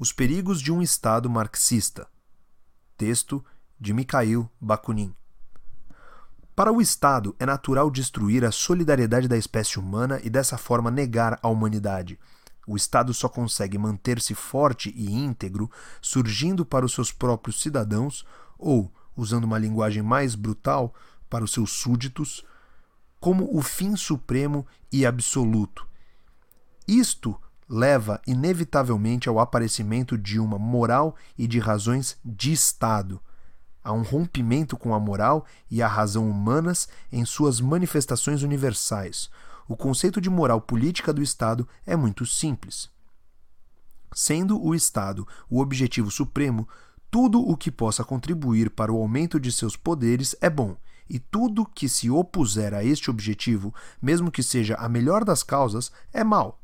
Os perigos de um Estado marxista. Texto de Mikhail Bakunin. Para o Estado, é natural destruir a solidariedade da espécie humana e dessa forma negar a humanidade. O Estado só consegue manter-se forte e íntegro surgindo para os seus próprios cidadãos ou, usando uma linguagem mais brutal, para os seus súditos, como o fim supremo e absoluto. Isto leva inevitavelmente ao aparecimento de uma moral e de razões de Estado, a um rompimento com a moral e a razão humanas em suas manifestações universais. O conceito de moral política do Estado é muito simples. Sendo o Estado o objetivo supremo, tudo o que possa contribuir para o aumento de seus poderes é bom, e tudo que se opuser a este objetivo, mesmo que seja a melhor das causas, é mal.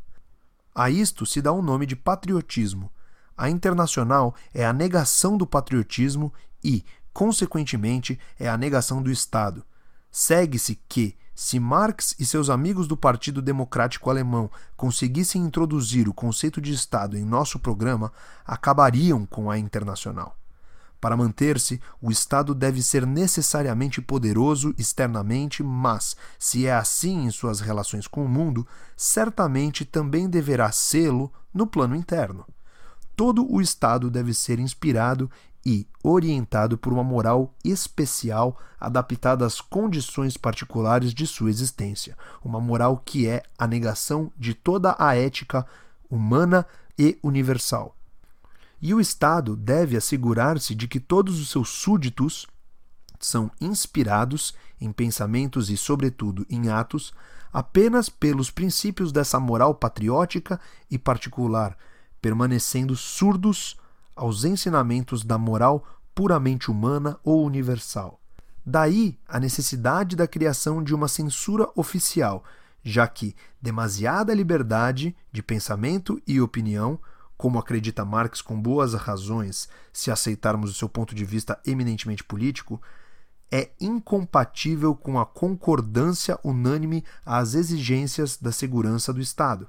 A isto se dá o nome de patriotismo. A internacional é a negação do patriotismo e, consequentemente, é a negação do Estado. Segue-se que, se Marx e seus amigos do Partido Democrático Alemão conseguissem introduzir o conceito de Estado em nosso programa, acabariam com a internacional. Para manter-se, o Estado deve ser necessariamente poderoso externamente, mas, se é assim em suas relações com o mundo, certamente também deverá sê-lo no plano interno. Todo o Estado deve ser inspirado e orientado por uma moral especial adaptada às condições particulares de sua existência, uma moral que é a negação de toda a ética humana e universal e o Estado deve assegurar-se de que todos os seus súditos são inspirados em pensamentos e, sobretudo, em atos apenas pelos princípios dessa moral patriótica e particular, permanecendo surdos aos ensinamentos da moral puramente humana ou universal. Daí a necessidade da criação de uma censura oficial, já que demasiada liberdade de pensamento e opinião como acredita Marx com boas razões, se aceitarmos o seu ponto de vista eminentemente político, é incompatível com a concordância unânime às exigências da segurança do Estado.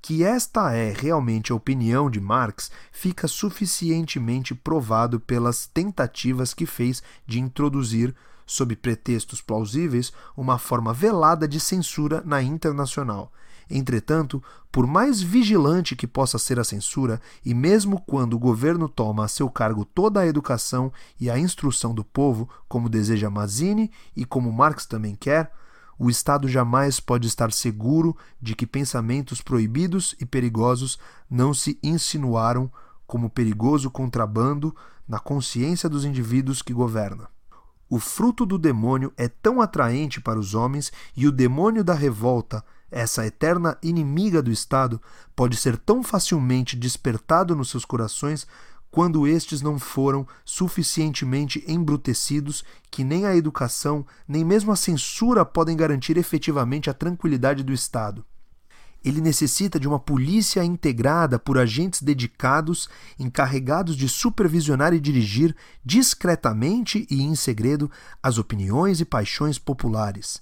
Que esta é realmente a opinião de Marx fica suficientemente provado pelas tentativas que fez de introduzir, sob pretextos plausíveis, uma forma velada de censura na internacional Entretanto, por mais vigilante que possa ser a censura, e mesmo quando o governo toma a seu cargo toda a educação e a instrução do povo, como deseja Mazzini e como Marx também quer, o Estado jamais pode estar seguro de que pensamentos proibidos e perigosos não se insinuaram como perigoso contrabando na consciência dos indivíduos que governa. O fruto do demônio é tão atraente para os homens e o demônio da revolta essa eterna inimiga do Estado, pode ser tão facilmente despertado nos seus corações quando estes não foram suficientemente embrutecidos que nem a educação, nem mesmo a censura podem garantir efetivamente a tranquilidade do Estado. Ele necessita de uma polícia integrada por agentes dedicados, encarregados de supervisionar e dirigir discretamente e em segredo as opiniões e paixões populares.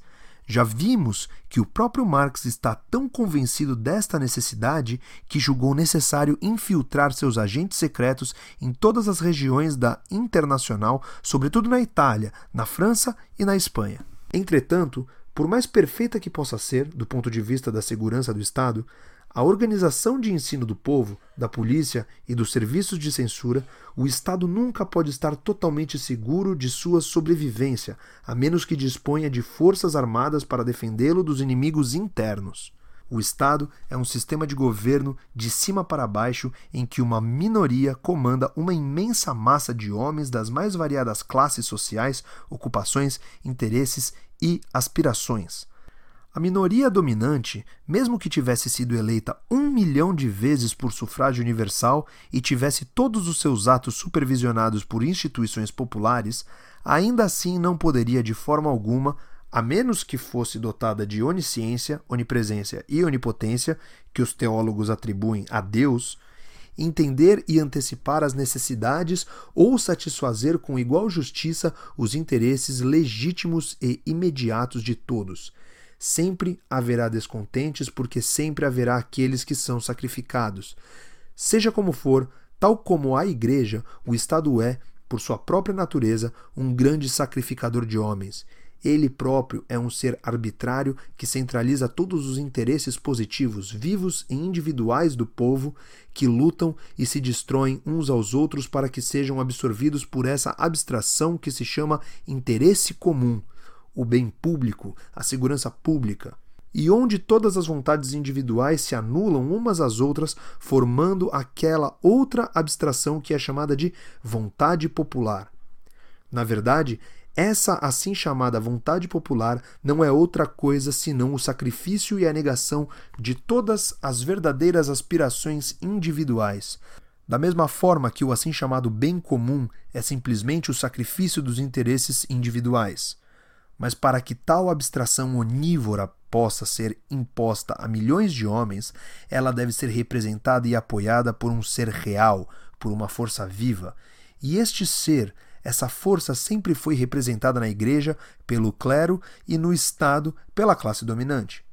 Já vimos que o próprio Marx está tão convencido desta necessidade que julgou necessário infiltrar seus agentes secretos em todas as regiões da Internacional, sobretudo na Itália, na França e na Espanha. Entretanto, por mais perfeita que possa ser, do ponto de vista da segurança do Estado, a organização de ensino do povo, da polícia e dos serviços de censura, o Estado nunca pode estar totalmente seguro de sua sobrevivência, a menos que disponha de forças armadas para defendê-lo dos inimigos internos. O Estado é um sistema de governo de cima para baixo em que uma minoria comanda uma imensa massa de homens das mais variadas classes sociais, ocupações, interesses e aspirações. A minoria dominante, mesmo que tivesse sido eleita um milhão de vezes por sufrágio universal e tivesse todos os seus atos supervisionados por instituições populares, ainda assim não poderia de forma alguma, a menos que fosse dotada de onisciência, onipresença e onipotência, que os teólogos atribuem a Deus, entender e antecipar as necessidades ou satisfazer com igual justiça os interesses legítimos e imediatos de todos Sempre haverá descontentes, porque sempre haverá aqueles que são sacrificados. Seja como for, Tal como a Igreja, o Estado é, por sua própria natureza, um grande sacrificador de homens. Ele próprio é um ser arbitrário que centraliza todos os interesses positivos, vivos e individuais do povo, que lutam e se destroem uns aos outros para que sejam absorvidos por essa abstração que se chama interesse comum, o bem público, a segurança pública e onde todas as vontades individuais se anulam umas às outras, formando aquela outra abstração que é chamada de vontade popular. Na verdade, essa assim chamada vontade popular não é outra coisa senão o sacrifício e a negação de todas as verdadeiras aspirações individuais. Da mesma forma que o assim chamado bem comum é simplesmente o sacrifício dos interesses individuais. Mas para que tal abstração onívora possa ser imposta a milhões de homens, ela deve ser representada e apoiada por um ser real, por uma força viva. E este ser essa força sempre foi representada na Igreja pelo clero e no Estado pela classe dominante.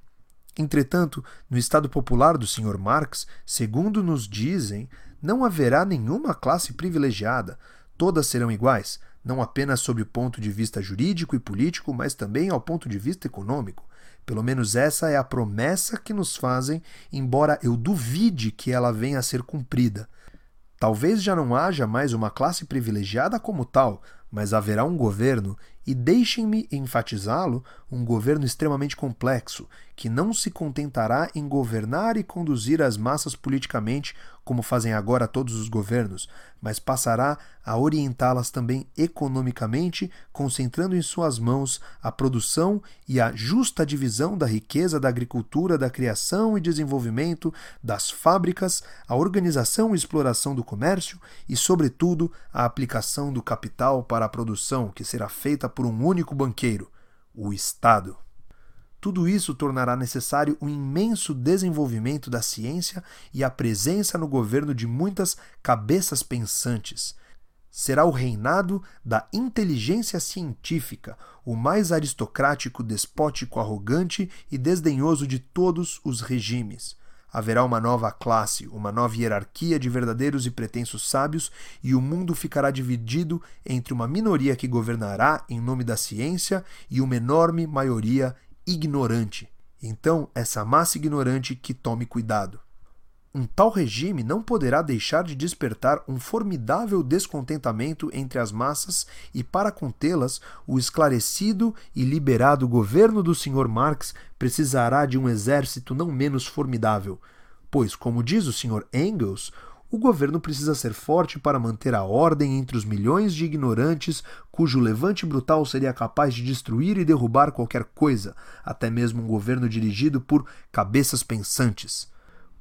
Entretanto, no Estado popular do Sr. Marx, segundo nos dizem, não haverá nenhuma classe privilegiada. Todas serão iguais, não apenas sob o ponto de vista jurídico e político, mas também ao ponto de vista econômico. Pelo menos essa é a promessa que nos fazem, embora eu duvide que ela venha a ser cumprida. Talvez já não haja mais uma classe privilegiada como tal, mas haverá um governo, e deixem-me enfatizá-lo, um governo extremamente complexo, que não se contentará em governar e conduzir as massas politicamente, como fazem agora todos os governos, mas passará a orientá-las também economicamente, concentrando em suas mãos a produção e a justa divisão da riqueza da agricultura, da criação e desenvolvimento, das fábricas, a organização e exploração do comércio e, sobretudo, a aplicação do capital para a produção, que será feita por um único banqueiro, o Estado. Tudo isso tornará necessário um imenso desenvolvimento da ciência e a presença no governo de muitas cabeças pensantes. Será o reinado da inteligência científica, o mais aristocrático, despótico, arrogante e desdenhoso de todos os regimes haverá uma nova classe, uma nova hierarquia de verdadeiros e pretensos sábios, e o mundo ficará dividido entre uma minoria que governará em nome da ciência e uma enorme maioria ignorante. Então, essa massa ignorante que tome cuidado. Um tal regime não poderá deixar de despertar um formidável descontentamento entre as massas e, para contê-las, o esclarecido e liberado governo do Sr. Marx precisará de um exército não menos formidável. Pois, como diz o Sr. Engels, o governo precisa ser forte para manter a ordem entre os milhões de ignorantes cujo levante brutal seria capaz de destruir e derrubar qualquer coisa, até mesmo um governo dirigido por cabeças pensantes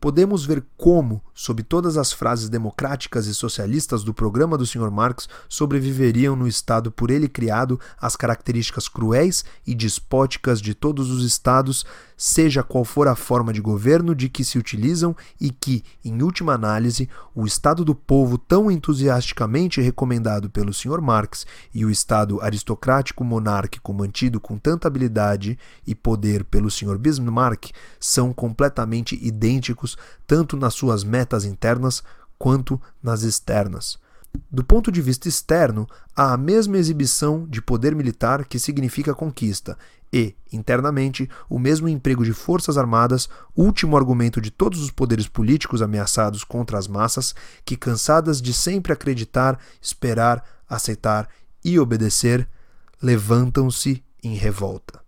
podemos ver como, sob todas as frases democráticas e socialistas do programa do Sr. Marx, sobreviveriam no Estado por ele criado as características cruéis e despóticas de todos os Estados, seja qual for a forma de governo de que se utilizam e que, em última análise, o Estado do povo tão entusiasticamente recomendado pelo Sr. Marx e o Estado aristocrático monárquico mantido com tanta habilidade e poder pelo Sr. Bismarck são completamente idênticos tanto nas suas metas internas quanto nas externas. Do ponto de vista externo, há a mesma exibição de poder militar que significa conquista, e, internamente, o mesmo emprego de forças armadas, último argumento de todos os poderes políticos ameaçados contra as massas, que, cansadas de sempre acreditar, esperar, aceitar e obedecer, levantam-se em revolta.